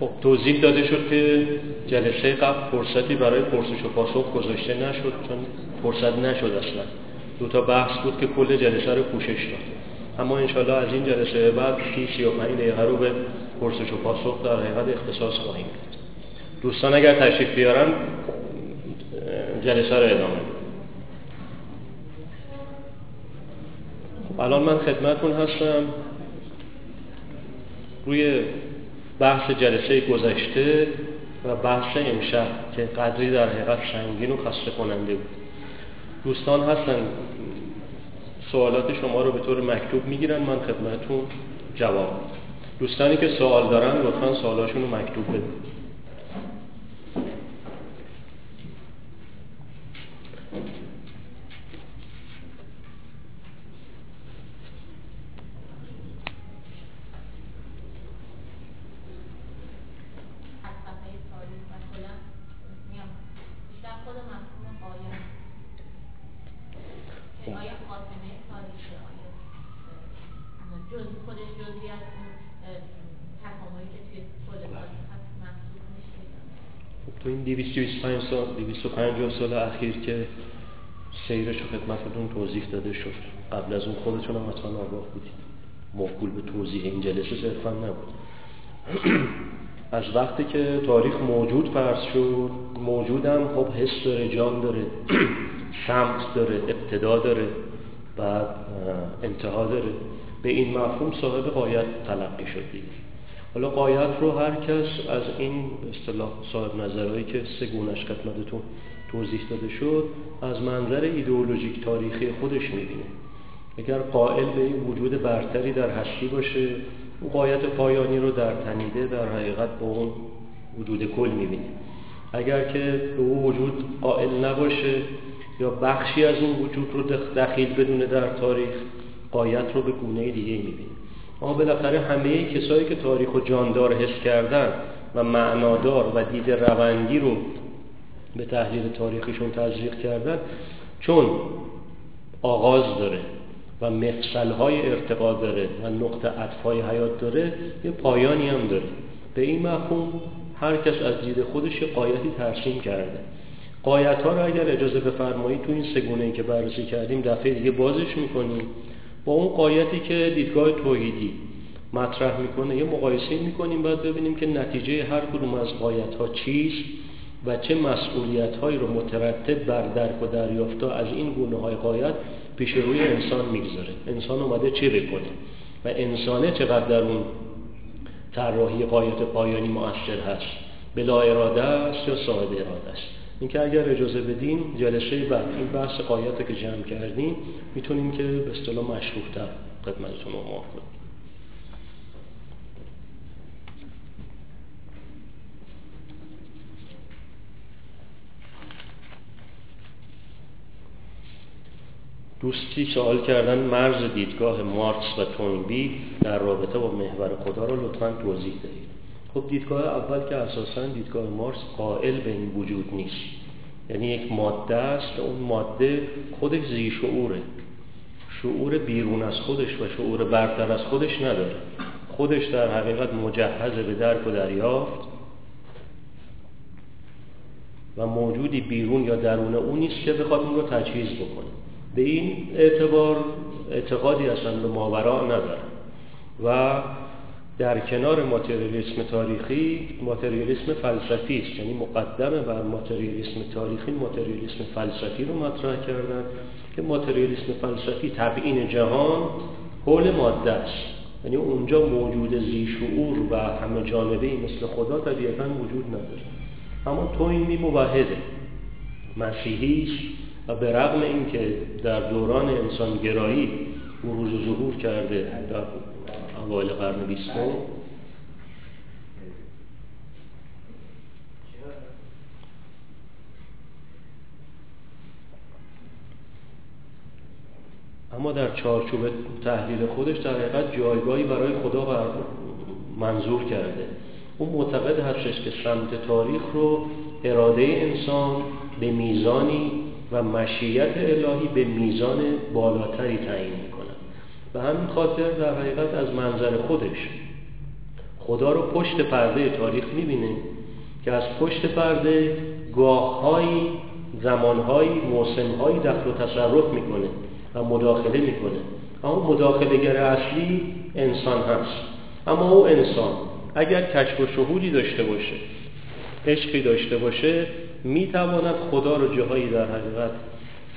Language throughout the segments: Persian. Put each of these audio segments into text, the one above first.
خب توضیح داده شد که جلسه قبل فرصتی برای پرسش و پاسخ گذاشته نشد چون فرصت نشد اصلا. دو تا بحث بود که کل جلسه رو پوشش داد اما انشالله از این جلسه بعد سی سی و پنج دقیقه رو به پرسش و پاسخ در حقیقت اختصاص خواهیم دوستان اگر تشریف بیارن جلسه رو ادامه الان من خدمتون هستم. روی بحث جلسه گذشته و بحث امشب که قدری در حقیقت سنگین و خسته کننده بود. دوستان هستن. سوالات شما رو به طور مکتوب می‌گیرن. من خدمتون جواب دوستانی که سوال دارن لطفا سوالاشون رو مکتوب بدن. 25 سال اخیر که سیرش و خدمتتون توضیح داده شد. قبل از اون خودتون هم حتما آگاه بودید. مفکول به توضیح این جلسه صرفا نبود. از وقتی که تاریخ موجود فرض شد موجودم خب حس داره جان داره سمت داره ابتدا داره و انتها داره. به این مفهوم صاحب قایت تلقی شد دیگه. حالا قایت رو هر کس از این اصطلاح صاحب نظرهایی که سه گونش خدمتتون توضیح داده شد از منظر ایدئولوژیک تاریخی خودش می‌بینه. اگر قائل به این وجود برتری در هستی باشه اون قایت پایانی رو در تنیده در حقیقت با اون وجود کل می‌بینه. اگر که به اون وجود قائل نباشه یا بخشی از اون وجود رو دخیل بدونه در تاریخ قایت رو به گونه دیگه می‌بینه. اما بالاخره همه کسایی که تاریخ و جاندار حس کردن و معنادار و دید روندی رو به تحلیل تاریخشون تزریق کردن چون آغاز داره و مفصلهای ارتقا داره و نقطه عطفای حیات داره یه پایانی هم داره. به این مفهوم هر کس از دید خودش یه قایتی ترسیم کرده. قایت ها رو اگر اجازه بفرمایید تو این سگونه که بررسی کردیم دفعه دیگه بازش می‌کنیم. با اون قایتی که دیدگاه توحیدی مطرح می‌کنه یه مقایسه می‌کنیم بعد ببینیم که نتیجه هر کدوم از قایت ها چیست و چه مسئولیت هایی رو مترتب بر درک و دریافتا از این گونه های قایت پیش روی انسان می‌گذاره. انسان اومده چه بکنه و انسانه چقدر در اون طراحی قایت پایانی مؤثر هست؟ بلا اراده است یا صاحب اراده است؟ اینکه اگر اجازه بدین جلسه بعد این بحث قایت که جمع کردیم می‌تونیم که به اصطلاح مشروحتر خدمتتون رو کنیم. دوستی سوال کردن مرز دیدگاه مارکس و توینبی در رابطه با محور خدا رو لطفا توضیح دهید. خب دیدگاه اول که اساسا دیدگاه مارکس قائل به این وجود نیست. یعنی یک ماده است اون ماده خودش زی شعوره. شعور بیرون از خودش و شعور برتر از خودش نداره. خودش در حقیقت مجهز به درک و دریافت و موجودی بیرون یا درون اون نیست که بخواد اون رو تجهیز بکنه. به این اعتبار اعتقادی اصلا به ماورا نداره. و در کنار ماتریالیسم تاریخی ماتریالیسم فلسفی است. یعنی مقدمه بر ماتریالیسم تاریخی ماتریالیسم فلسفی رو مطرح کردن که ماتریالیسم فلسفی تبعین جهان حول ماده است. یعنی اونجا موجود زی شعور و همه جانبه مثل خدا طبیعتا وجود نداره. اما تو این موحده مسیحی و به رغم اینکه در دوران انسانگرایی بروز و ظهور کرده در اوایل قرن بیستم. اما در چارچوب تحلیل خودش در حقیقت جایگاهی برای خدا منظور کرده. اون معتقد هستش که سمت تاریخ رو اراده انسان به میزانی و مشیت الهی به میزان بالاتری تعیین می‌کنن به همین خاطر در حقیقت از منظر خودش. خدا رو پشت پرده تاریخ می‌بینه که از پشت پرده گاههایی زمانهایی موسمهایی دخل و تصرف می‌کنه و مداخله می‌کنه. اما مداخلهگر اصلی انسان هست. اما او انسان. اگر کشف و شهودی داشته باشه عشقی داشته باشه می‌تواند خدا رو جاهایی در حقیقت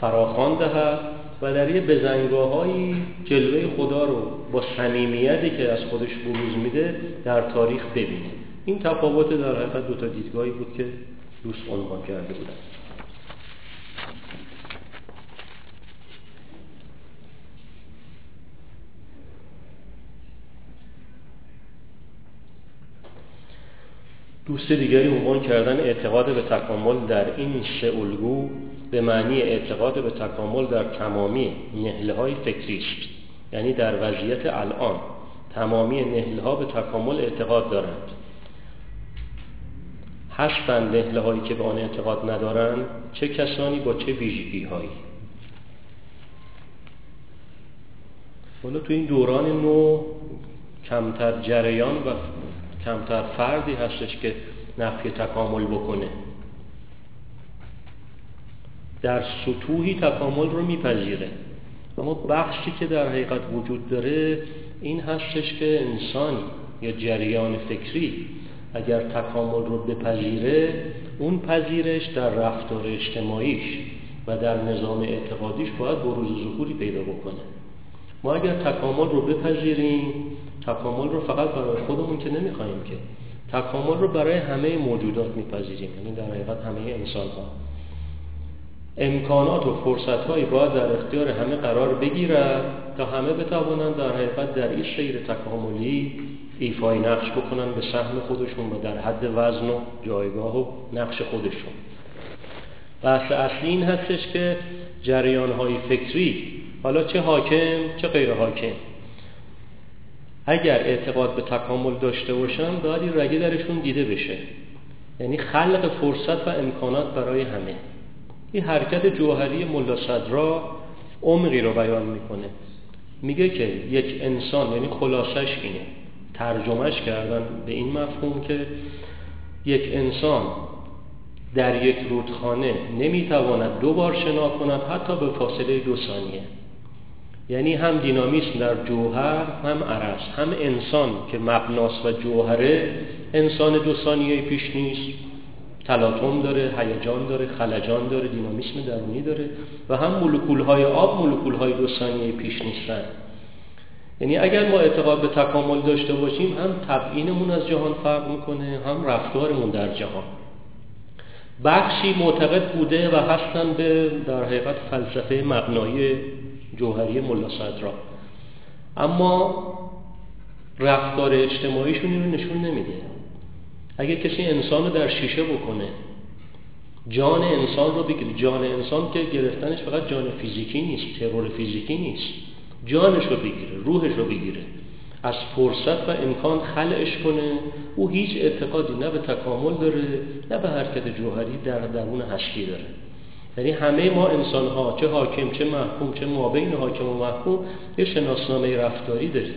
فراخان دهد و در یه بزنگاه جلوه خدا رو با صمیمیتی که از خودش بروز میده در تاریخ ببینه. این تفاوت در حقیقت دو تا دیدگاهی بود که دوست عنوان کرده بودن. دوست دیگری عنوان کردن اعتقاد به تکامل در این سه به معنی اعتقاد به تکامل در تمامی نهله های فکری یعنی در وضعیت الان تمامی نهله ها به تکامل اعتقاد دارند. هستند نهله هایی که به آن اعتقاد ندارند چه کسانی با چه ویژگی هایی حالا تو این دوران نو کمتر جریان و کمتر فردی هستش که نفی تکامل بکنه. در سطوحی تکامل رو میپذیره. اما بخشی که در حقیقت وجود داره این هستش که انسان یا جریان فکری اگر تکامل رو بپذیره اون پذیرش در رفتار اجتماعیش و در نظام اعتقادیش باید بروز ظهوری پیدا بکنه. ما اگر تکامل رو بپذیریم تکامل رو فقط برای خودمون که نمی‌خوایم که تکامل رو برای همه موجودات میپذیریم یعنی در حقیقت همه انسان ها امکانات و فرصت هایی باید در اختیار همه قرار بگیرد تا همه بتوانند در حقیقت در این سیر تکاملی ایفای نقش بکنن به سهم خودشون و در حد وزن و جایگاه و نقش خودشون. بحث اصلی این هستش که جریان های فکری حالا چه حاکم چه غیر حاکم. اگر اعتقاد به تکامل داشته باشن باید این رگه درشون دیده بشه. یعنی خلق فرصت و امکانات برای همه. این حرکت جوهری ملا صدرا عمقی رو بیان می‌کنه. میگه که یک انسان یعنی خلاصش اینه. ترجمهش کردن به این مفهوم که یک انسان در یک رودخانه نمی‌تواند دو بار شنا کند حتی به فاصله دو ثانیه. یعنی هم دینامیسم در جوهر هم عرض. هم انسان که مبناس و جوهره انسان دو ثانیه پیش نیست. تلاطم داره هیجان داره خلجان داره دینامیسم درونی داره و هم مولکول های آب مولکول های دو ثانیه پیش نیستن. یعنی اگر ما اعتقاد به تکامل داشته باشیم هم تبعینمون از جهان فرق می‌کنه هم رفتارمون در جهان. بخشی معتقد بوده و هستن به در حقیقت فلسفه مبنایی جوهری ملا صدرا. اما رفتار اجتماعیشون اینو نشون نمیده. اگه کسی انسان رو در شیشه بکنه جان انسان رو بگیره جان انسان که گرفتنش فقط جان فیزیکی نیست ترور فیزیکی نیست. جانش رو بگیره روحش رو بگیره. از فرصت و امکان خلعش کنه. او هیچ اعتقادی نه به تکامل داره نه به حرکت جوهری در درون هستی داره. یعنی همه ما انسان ها چه حاکم چه محکوم چه مابین حاکم و محکوم یه شناسنامه رفتاری داریم.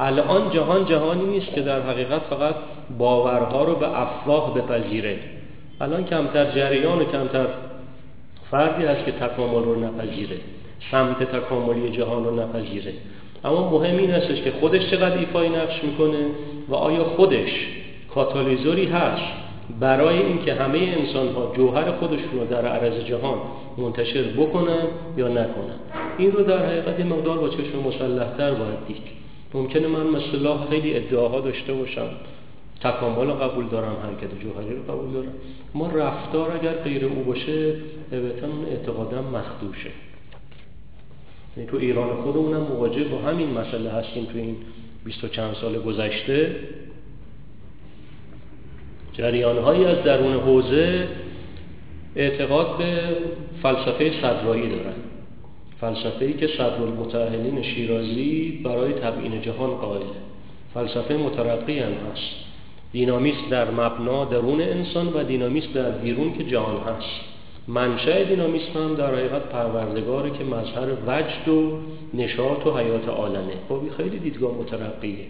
الان جهان جهانی نیست که در حقیقت فقط باورها رو به افواه بپذیره. الان کمتر جریان و کمتر فردی هست که تکامل رو نپذیره. سمت تکاملی جهان رو نپذیره. اما مهم این هستش که خودش چقدر ایفای نقش می‌کنه و آیا خودش کاتالیزوری هست برای اینکه همه انسان ها جوهر خودشون رو در عرض جهان منتشر بکنن یا نکنن این رو در حقیقت مقدار با چشم مسلحتر باید دید. ممکنه من مثلا خیلی ادعاها داشته باشم. تکامل قبول دارم حرکت جوهری رو قبول دارم. ما رفتار اگر غیر او باشه اون اعتقادم مخدوشه. یعنی تو ایران خودمونم مواجه با همین مسئله هستیم تو این بیست و چند سال گذشته. جریانهایی از درون حوزه اعتقاد به فلسفه صدرایی دارن. فلسفه‌ای که صدر المتأهلین شیرازی برای تبیین جهان قائله. فلسفه مترقی هم هست. دینامیست در مبنا درون انسان و دینامیست در بیرون که جهان هست. منشأ دینامیسم هم در حقیقت پروردگاره که مظهر وجد و نشاط و حیات عالمه. خب خیلی دیدگاه مترقیه.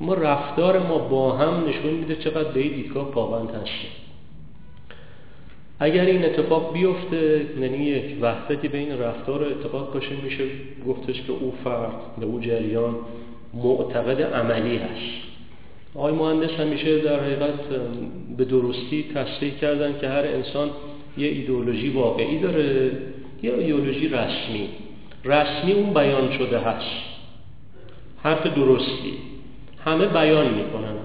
ما رفتار ما با هم نشون میده چقدر به این دیدگاه پابند هستیم. اگر این اتفاق بیفته یعنی یک وحدتی بین رفتار و اعتقاد باشه میشه گفتش که او فرد به او جریان معتقد عملی هست. آقای مهندس همیشه در حقیقت به درستی تصریح کردن که هر انسان یه ایدئولوژی واقعی داره یه ایدئولوژی رسمی. رسمی اون بیان شده هست. حرف درستی. همه بیان می‌کنن.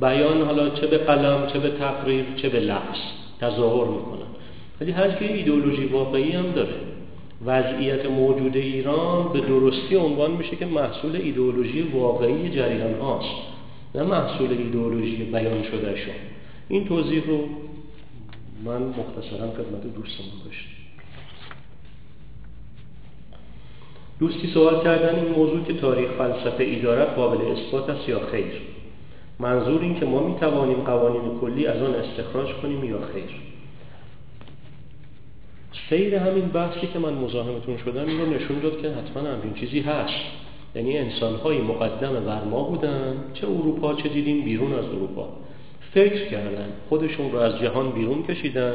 بیان حالا چه به قلم چه به تقریر چه به لفظ تظاهر می‌کنن. ولی هر که ایدئولوژی واقعی هم داره. وضعیت موجود ایران به درستی عنوان میشه که محصول ایدئولوژی واقعی جریان هاست. نه محصول ایدئولوژی بیان شده شون این توضیح رو من مختصرا خدمت دوستمون داشتم. دوستی سوال کردن این موضوع که تاریخ فلسفه ای دارد قابل اثبات است یا خیر؟ منظور این که ما می توانیم قوانین کلی از آن استخراج کنیم یا خیر؟ سیر همین بحثی که من مزاحمتون شدم این رو نشون داد که حتما همین چیزی هست. یعنی انسانهایی مقدم بر ما بودن چه اروپا چه دیدیم بیرون از اروپا. فکر کردن خودشون رو از جهان بیرون کشیدن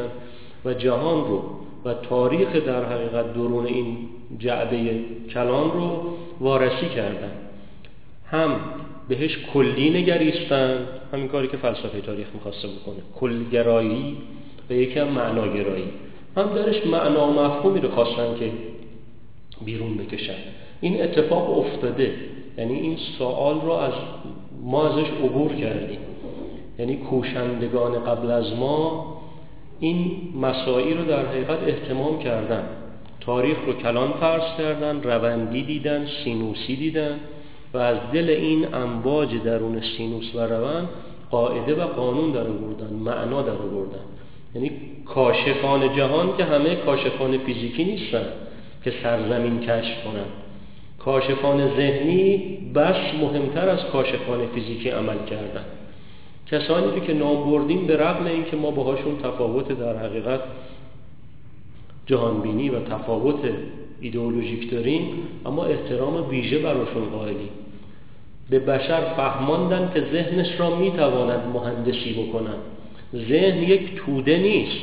و جهان رو و تاریخ در حقیقت درون این جعبه کلان رو وارسی کردن. هم بهش کلی نگریستن همین کاری که فلسفه تاریخ می‌خواسته بکنه. کلگرایی و یکم معناگرایی. هم درش معنا و مفهومی رو خواستن که بیرون بکشن. این اتفاق افتاده. یعنی این سوال رو از ما ازش عبور کردیم. یعنی کوشندگان قبل از ما این مسائل رو در حقیقت احتمام کردن. تاریخ رو کلان فرض کردن روندی دیدن سینوسی دیدن و از دل این امواج درون سینوس و روند قاعده و قانون در آوردن معنا در آوردن. یعنی کاشفان جهان که همه کاشفان فیزیکی نیستن که سرزمین کشف کنن. کاشفان ذهنی بس مهمتر از کاشفان فیزیکی عمل کردن. کسانی که نام بردیم به رغم اینکه ما باهاشون تفاوت در حقیقت جهانبینی و تفاوت ایدئولوژیک داریم اما احترام ویژه براشون قائلیم. به بشر فهماندن که ذهنش را می‌تواند مهندسی بکنن. ذهن یک توده نیست.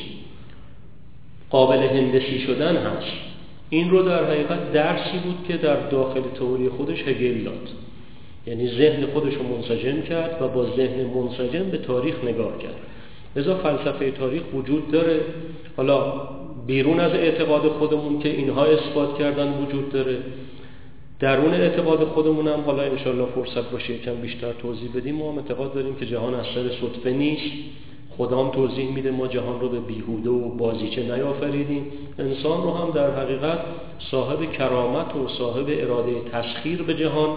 قابل هندسی شدن هست. این رو در حقیقت درسی بود که در داخل تئوری خودش هگل داد. یعنی ذهن خودش رو منسجم کرد و با ذهن منسجم به تاریخ نگاه کرد. لذا فلسفه تاریخ وجود داره. حالا بیرون از اعتقاد خودمون که اینها اثبات کردن وجود داره. درون اعتقاد خودمون هم حالا انشالله فرصت باشه یکم بیشتر توضیح بدیم ما هم اعتقاد داریم که جهان از سر صدفه نیست. خدام توضیح میده ما جهان رو به بیهوده و بازیچه نیافریدیم. انسان رو هم در حقیقت صاحب کرامت و صاحب اراده تسخیر به جهان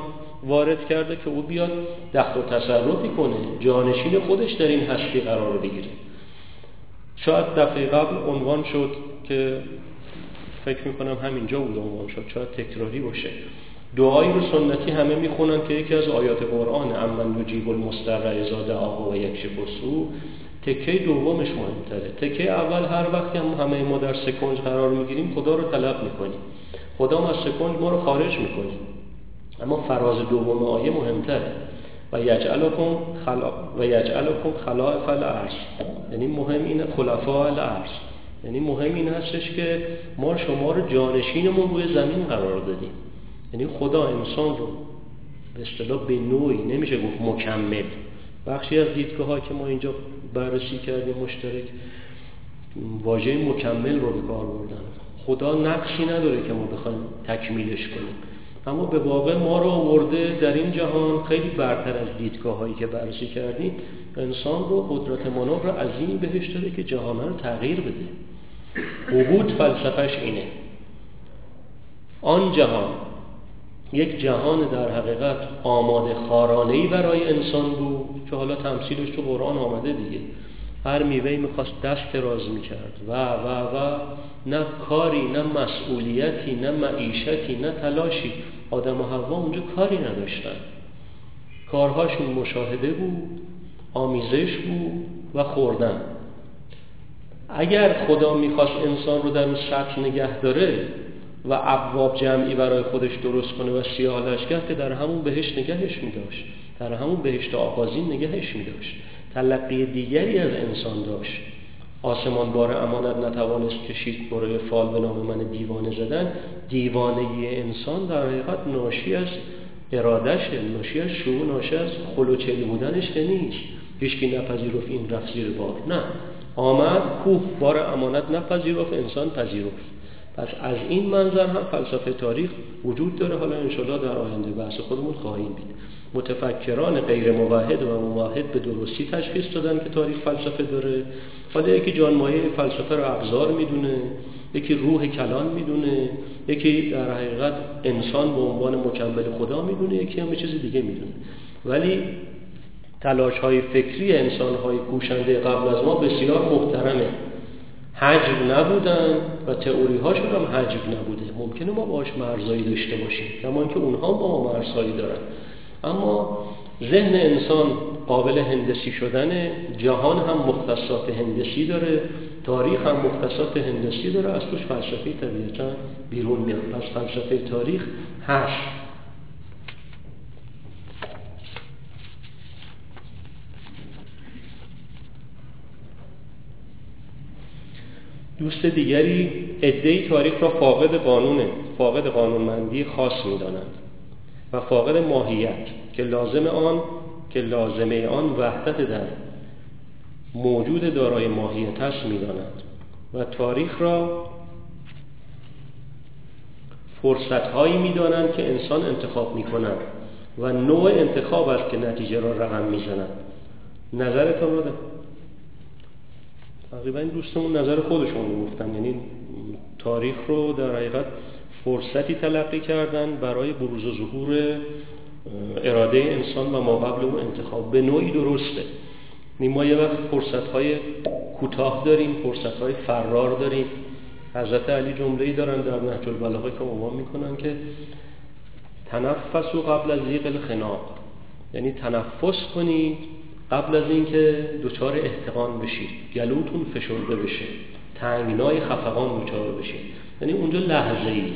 وارد کرده که او بیاد دخل و تصرفی کنه جانشین خودش در این هستی قرار بگیره. شاید دفعه قبل عنوان شد که فکر می‌کنم همینجا بود عنوان شد شاید تکراری باشه. دعایی رو سنتی همه می‌خونن که یکی از آیات قرآن امن یجیب المستر ازا دعاه و یک بسو تکه دومش مهمتره. تکه اول هر وقتی هم همه ما در سکنج قرار می‌گیریم خدا رو طلب می‌کنیم. خدا ما از سکنج ما رو خارج می‌کنیم اما فراز دوم آیه مهمتره. و یجعلکم خلا و یجعلکم خلائف الارض یعنی مهم این خلفاء الارض یعنی مهم این هستش که ما شما رو جانشینمون روی زمین قرار دادیم. یعنی خدا انسان رو به اصطلاح به نوعی نمیشه گفت مکمل. بخشی از دیدگاه که ما اینجا بررسی کردیم مشترک واژه مکمل رو به کار بردن. خدا نقشی نداره که ما بخوایم تکمیلش کنیم. اما به واقع ما رو آورده در این جهان خیلی برتر از دیدگاه هایی که بررسی کردیم انسان رو قدرت مناب رو عظیم بهش داده که جهان رو تغییر بده. عبود فلسفهش اینه. آن جهان یک جهان در حقیقت آماده خارانهی برای انسان بود که حالا تمثیلش تو قرآن آمده دیگه. هر میوهی می‌خواست دست راز می‌کرد. و و و نه کاری نه مسئولیتی نه معیشتی نه تلاشی. آدم و حوا اونجا کاری نداشتن. کارهاشون مشاهده بود آمیزش بود و خوردن. اگر خدا می‌خواست انسان رو در اون سطح نگه داره و ابواب جمعی برای خودش درست کنه و سیاه کرد که در همون بهشت نگهش میداشت. در همون بهشت آغازین نگهش میداشت. تلقی دیگری از انسان داشت. آسمان بار امانت نتوانست کشید برای فال به نام من دیوانه زدن. دیوانگی انسان در حقیقت ناشی از ارادش ناشی از شو ناشی از خلوچلی بودنش که نیست. هیچکی نپذیرفت این رفت زیر بار. نه. آمد کوه بار امانت نپذیرفت انسان پذیرفت. پس از این منظر هم فلسفه تاریخ وجود داره. حالا انشالله در آینده بحث خودمون خواهیم بید متفکران غیر موحد و موحد به درستی تشخیص دادن که تاریخ فلسفه داره. حالا یکی جانمایه فلسفه رو ابزار می‌دونه یکی روح کلان می‌دونه یکی در حقیقت انسان به عنوان مکمل خدا می‌دونه یکی هم چیز دیگه می‌دونه. ولی تلاش های فکری انسان های کوشنده قبل از ما بسیار محترمه. حجب نبودن و تئوری هاشون هم حجب نبوده. ممکنه ما باش مرزایی داشته باشیم کما که اونها با ما مرزهایی دارن. اما ذهن انسان قابل هندسی شدن جهان هم مختصات هندسی داره تاریخ هم مختصات هندسی داره از توش فلسفه طبیعتا بیرون میاد. پس فلسفه تاریخ هست. دوست دیگری ادهی تاریخ را فاقد قانونه فاقد قانونمندی خاص می‌دانند. و فاقد ماهیت که لازم آن که لازمه آن وحدت در موجود دارای ماهیت است می‌دانند و تاریخ را فرصت هایی می‌دانند که انسان انتخاب می کند و نوع انتخاب است که نتیجه را رقم می‌زنند نظرتان رو تقریبا این دوستمون نظر خودشون گفتن. یعنی تاریخ رو در حقیقت فرصتی تلقی کردن برای بروز و ظهور اراده انسان و ما قبل اون انتخاب به نوعی درسته. ما یه وقت فرصت های کوتاه داریم فرصت های فرار داریم. حضرت علی جمله ای دارن در نهج البلاغه که عنوان می‌کنن که تنفس و قبل از زیق الخناق. یعنی تنفس کنید قبل از اینکه دچار احتقان بشید گلوتون فشرده بشه. تنگنای خفقان دچار بشید یعنی اونجا لحظه ای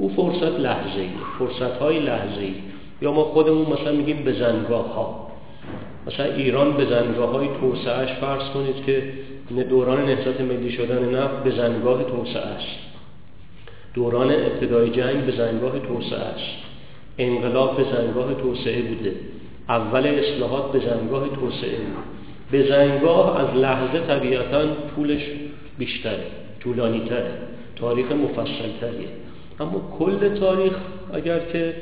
او فرصت لحظه ای فرصت های لحظه ای یا ما خودمون مثلا میگیم بزنگاه ها مثلا ایران بزنگاه های توسعهش فرض کنید که دوران نهضت ملی شدن نفت بزنگاه توسعه است دوران ابتدای جنگ بزنگاه توسعه است انقلاب بزنگاه توسعه بوده. اول اصلاحات به زنگاه توسعه. به زنگاه از لحظه طبیعتا طولش بیشتره طولانی تره تاریخ مفصل تریه اما کل تاریخ اگر که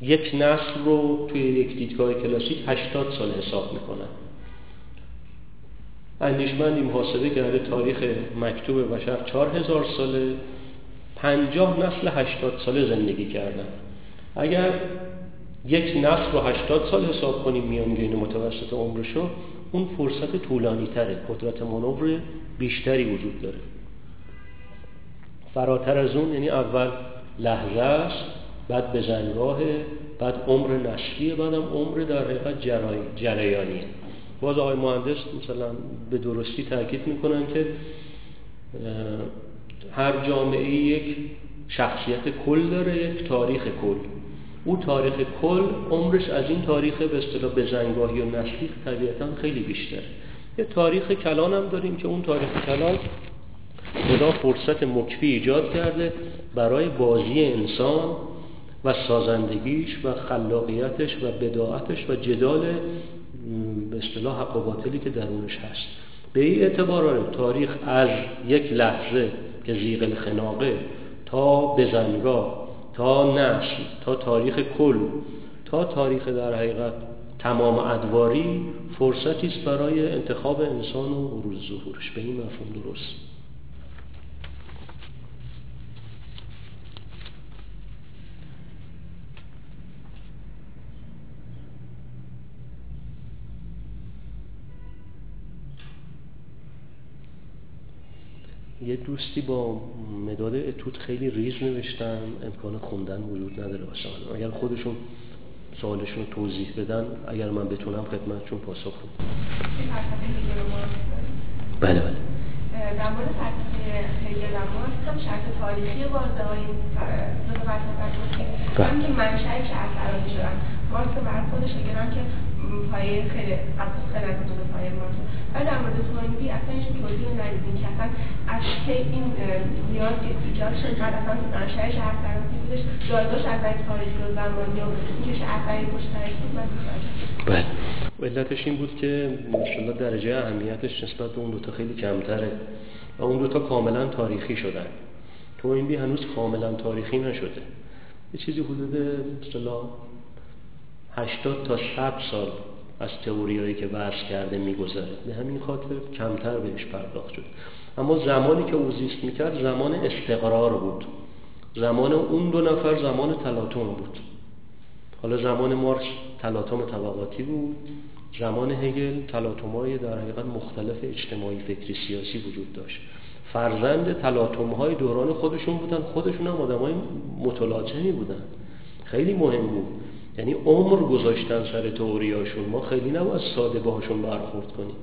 یک نسل رو توی یک دیدگاه کلاسیک 80 سال حساب می‌کنن اندیشمندی محاسبه کرده تاریخ مکتوب بشر 4000 ساله 50 نسل 80 ساله زندگی کردن. اگر یک نسل رو 80 سال حساب کنیم میانگین متوسط عمرشو اون فرصت طولانی تره قدرت منور بیشتری وجود داره. فراتر از اون یعنی اول لحظه است بعد بزنگاه بعد عمر نسلیه بعدم عمر در حقیقت جریانیه. باز آقای مهندس مثلا به درستی تاکید می‌کنن که هر جامعه یک شخصیت کل داره یک تاریخ کل. او تاریخ کل عمرش از این تاریخ به اصطلاح بزنگاهی و نسلی طبیعتا خیلی بیشتر یه تاریخ کلان هم داریم که اون تاریخ کلان خدا فرصت مکفی ایجاد کرده برای بازی انسان و سازندگیش و خلاقیتش و بداعتش و جدال به اصطلاح حق و باطلی که درونش هست. به این اعتبار آره، تاریخ از یک لحظه که زیغ الخناقه تا بزنگاه تا نسل تا تاریخ کل تا تاریخ در حقیقت تمام ادواری فرصتی است برای انتخاب انسان و روز ظهورش. به این مفهوم درست. یه دوستی با مداد اتود خیلی ریز نوشتن امکان خوندن وجود نداره واسه اگر خودشون سوالشون رو توضیح بدن اگر من بتونم خدمتشون پاسخ بدم بله بله. در مورد فلسفه هگل هم شرط تاریخی واضح های دو تا فلسفه بله. هم که منشأ چه اثراتی شدن مارکس بر خودش هگل که پایه خیلی اساس خیلی از دو پایه مارکس ولی در مورد توینبی اصلا هیچ توضیح ندیدیم که اصلا از که این نیاز ایجاد شد. بعد اصلا منشأش چه اثراتی بودش. جایگاهش از نظر تاریخی و زمانی و اینکه چه اثری پشت بود من بله. علتش این بود که مثلا درجه اهمیتش نسبت به اون دوتا خیلی کمتره و اون دوتا کاملا تاریخی شدن. تو این بی هنوز کاملا تاریخی نشده. یه چیزی حدود مثلا 80 تا 100 سال از تئوریایی که بحث کرده میگذره. به همین خاطر کمتر بهش پرداخت شد. اما زمانی که او زیست می‌کرد زمان استقرار بود. زمان اون دو نفر زمان تلاطم بود. حالا زمان مارکس تلاطم طبقاتی بود. زمان هگل های در حقیقت مختلف اجتماعی فکری سیاسی وجود داشت. فرزند تلاطم های دوران خودشون بودن. خودشون هم آدم های متلاطمی بودن. خیلی مهم بود. یعنی عمر گذاشتن سر توریاشون ما خیلی نباید ساده باهاشون برخورد کنیم.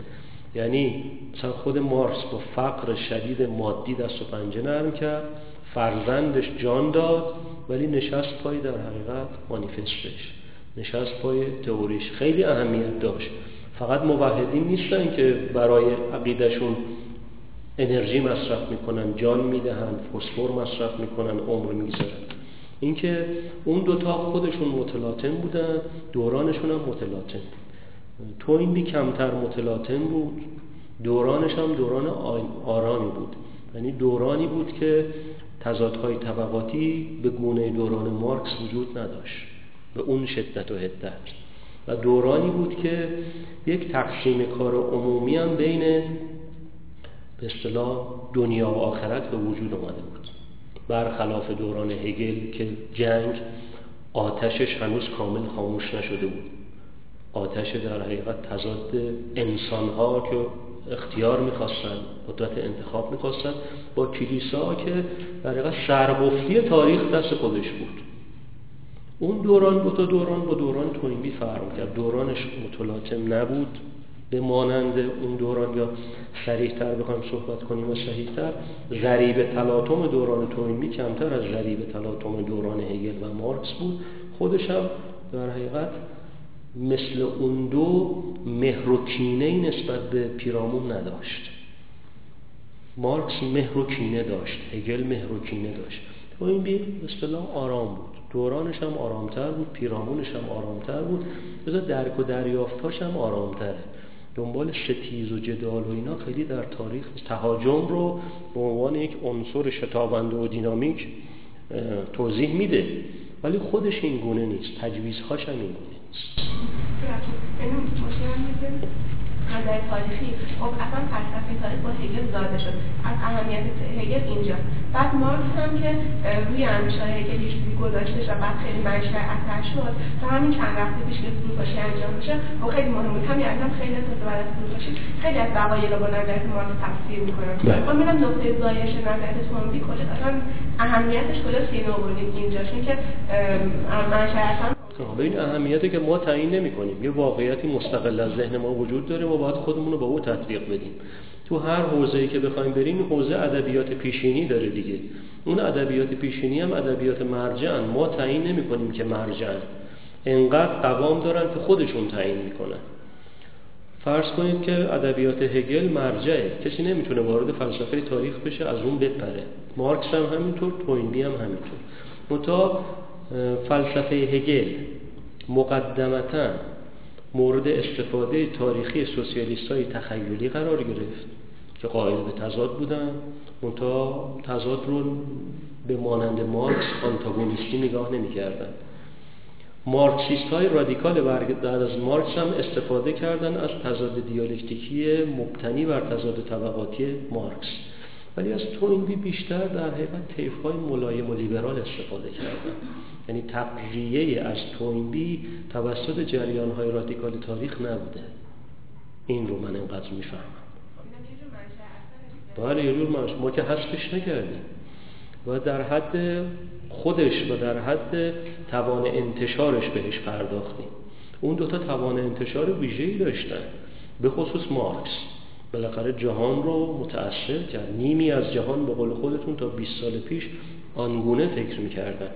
یعنی مثلا خود مارس با فقر شدید مادی دست و پنجه نرم کرد فرزندش جان داد ولی نشست پای در حقیقت مانیفستش. نشست پای تئوریش. خیلی اهمیت داشت. فقط موحدین نیستن که برای عقیدهشون انرژی مصرف می‌کنن جان می‌دهن فسفر مصرف می‌کنن عمر می‌گذارن. اینکه اون دوتا خودشون متلاطم بودن دورانشون هم متلاطم تو این بی کمتر متلاطم بود دورانش هم دوران آرامی بود. یعنی دورانی بود که تضادهای طبقاتی به گونه دوران مارکس وجود نداشت به اون شدت و حدت. و دورانی بود که یک تقسیم کار عمومی هم بین به اصطلاح دنیا و آخرت به وجود آمده بود. برخلاف دوران هگل که جنگ آتشش هنوز کامل خاموش نشده بود. آتش در حقیقت تضاد انسانها که اختیار می‌خواستن قدرت انتخاب می‌خواستن با کلیسا که در حقیقت سرگفتی تاریخ دست خودش بود. اون دوران دو تا دوران با دوران توینبی فرق کرد دورانش متلاطم نبود. به مانند اون دوران یا تر بخوایم صحبت کنیم و صحیحتر ضریب تلاطم دوران توینبی کمتر از ضریب تلاطم دوران هگل و مارکس بود. خودش هم در حقیقت مثل اون دو مهر و نسبت به پیرامون نداشت. مارکس مهر و کینه داشت هگل مهر و کینه داشت توینبی اصطلاح آرام بود. دورانش هم آرامتر بود پیرامونش هم آرامتر بود. بذار درک و دریافتاش هم آرامتره. دنبال ستیز و جدال و اینا خیلی در تاریخ تهاجم رو به عنوان یک عنصر شتابنده و دینامیک توضیح میده. ولی خودش این گونه نیست. تجویزهاش هم این گونه نیست. نظر تاریخی. خب اصلا فلسفه تاریخ با هگل زاده شد. از اهمیت هگل اینجا بعد مارکس هم که روی اندیشه هگل یه چیزی گذاشته و بعد خیلی منشأ اثر شد. و همین چند وقت پیش که فروپاشی انجام میشه خب خیلی مهم بود. همین الان خیلی تازه بعد از فروپاشی خیلی از دقایق رو با نظرت مارکس تفسیر می‌کنن. ما میرم نقطه زایش نظرت تومبی کجا اصلا اهمیتش کجا سینو بردیم اینجا؟ چون که منشأ اصلا به این اهمیتی که ما تعیین نمی کنیم یه واقعیتی مستقل از ذهن ما وجود داره و باید خودمون رو با او تطبیق بدیم. تو هر حوزه‌ای که بخوایم بریم حوزه ادبیات پیشینی داره دیگه. اون ادبیات پیشینی هم ادبیات مرجعن. ما تعیین نمی کنیم که مرجعن. انقدر قوام دارن که خودشون تعیین می‌کنن. فرض کنید که ادبیات هگل مرجعه. کسی نمی‌تونه وارد فلسفه تاریخ بشه از اون بپره. مارکس هم همینطور توینبی هم همینطور. متا فلسفه هگل مقدمتا مورد استفاده تاریخی سوسیالیست های تخیلی قرار گرفت که قائل به تضاد بودن منتها تضاد رو به مانند مارکس آنتاگونیستی نگاه نمی کردن. مارکسیست های رادیکال بعد از مارکس هم استفاده کردن از تضاد دیالکتیکی مبتنی بر تضاد طبقاتی مارکس ولی از توینبی بیشتر در حقیقت طیف های ملایم و لیبرال استفاده کردن. یعنی تقریه از توینبی توسط جریان های رادیکال تاریخ نبوده. این رو من اینقدر می‌فهمم. بله یه جور ما که حذفش نکردیم. و در حد خودش و در حد توان انتشارش بهش پرداختیم. اون دوتا توان انتشار ویژه‌ای داشتن. به خصوص مارکس. بالاخره جهان رو متأثر کرد. نیمی از جهان به قول خودتون تا 20 سال پیش آنگونه فکر می‌کردن.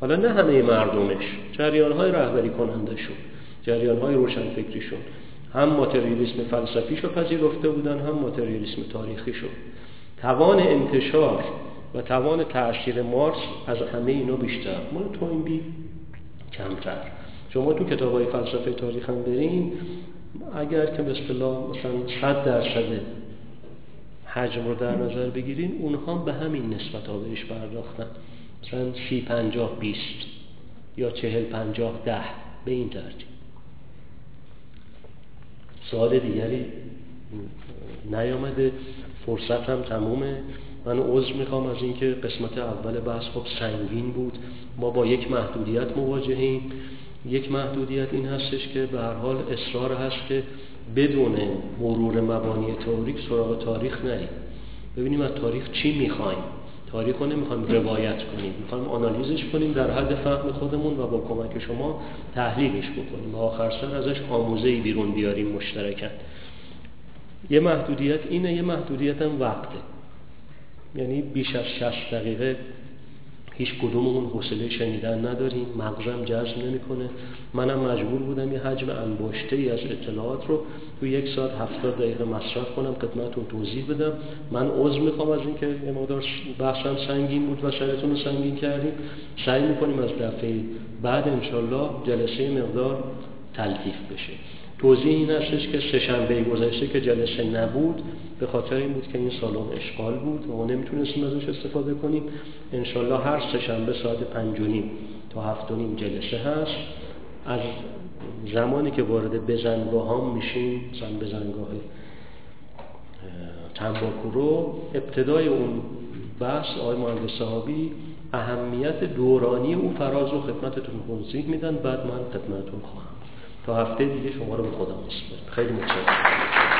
حالا نه همه مردمش جریان های رهبری کننده شد جریان های روشن فکری شد. هم ماتریالیسم فلسفی شو پذیرفته بودن هم ماتریالیسم تاریخی شد. توان انتشار و توان تأثیر مارس از همه اینا بیشتر. ما بی کمتر. شما تو کتاب های فلسفه تاریخ هم برین اگر که به اصطلاح مثلا صد درصد حجم رو در نظر بگیرین اونها به همین نسبت ها بهش پرداختن. مثلا سی پنجاه بیست یا چهل پنجاه ده به این ترتیب. سال دیگری نیامده فرصت هم تمومه. من عذر می‌خوام از اینکه قسمت اول بحث خب سنگین بود. ما با یک محدودیت مواجهیم. یک محدودیت این هستش که به هر حال اصرار هست که بدون مرور مبانی تاریک سراغ تاریخ نریم. ببینیم از تاریخ چی می‌خوایم. تاریخ رو نمی‌خوایم روایت کنیم. می‌خوایم آنالیزش کنیم در حد فهم خودمون و با کمک شما تحلیلش بکنیم. و آخر سر ازش آموزه بیرون بیاریم مشترکن یه محدودیت اینه یه محدودیت هم وقته. یعنی بیش از 60 دقیقه هیچ کدوممون حوصله شنیدن نداریم مغزم جذب نمی‌کنه. منم مجبور بودم یه حجم انباشته ای از اطلاعات رو تو یک ساعت هفتاد دقیقه مصرف کنم خدمتتون توضیح بدم. من عذر می‌خوام از اینکه یه مقدار بحثم سنگین بود و سرتون رو سنگین کردیم. سعی می‌کنیم از دفعه بعد انشالله جلسه مقدار تلطیف بشه. توضیح این هستش که سهشنبه گذشته که جلسه نبود به خاطر این بود که این سالن اشغال بود و ما نمی‌تونستیم ازش استفاده کنیم. انشالله هر سهشنبه ساعت پنج و نیم تا هفت و نیم جلسه هست. از زمانی که وارد بزنگاه هم میشیم زن بزنگاه تنباکو رو ابتدای اون بحث آقای مهندس صحابی اهمیت دورانی او فراز رو خدمتتون توضیح میدن. بعد من خدمتتون خواهم. تا هفته دیگه شما رو به خدا میسپارم خیلی متشکرم.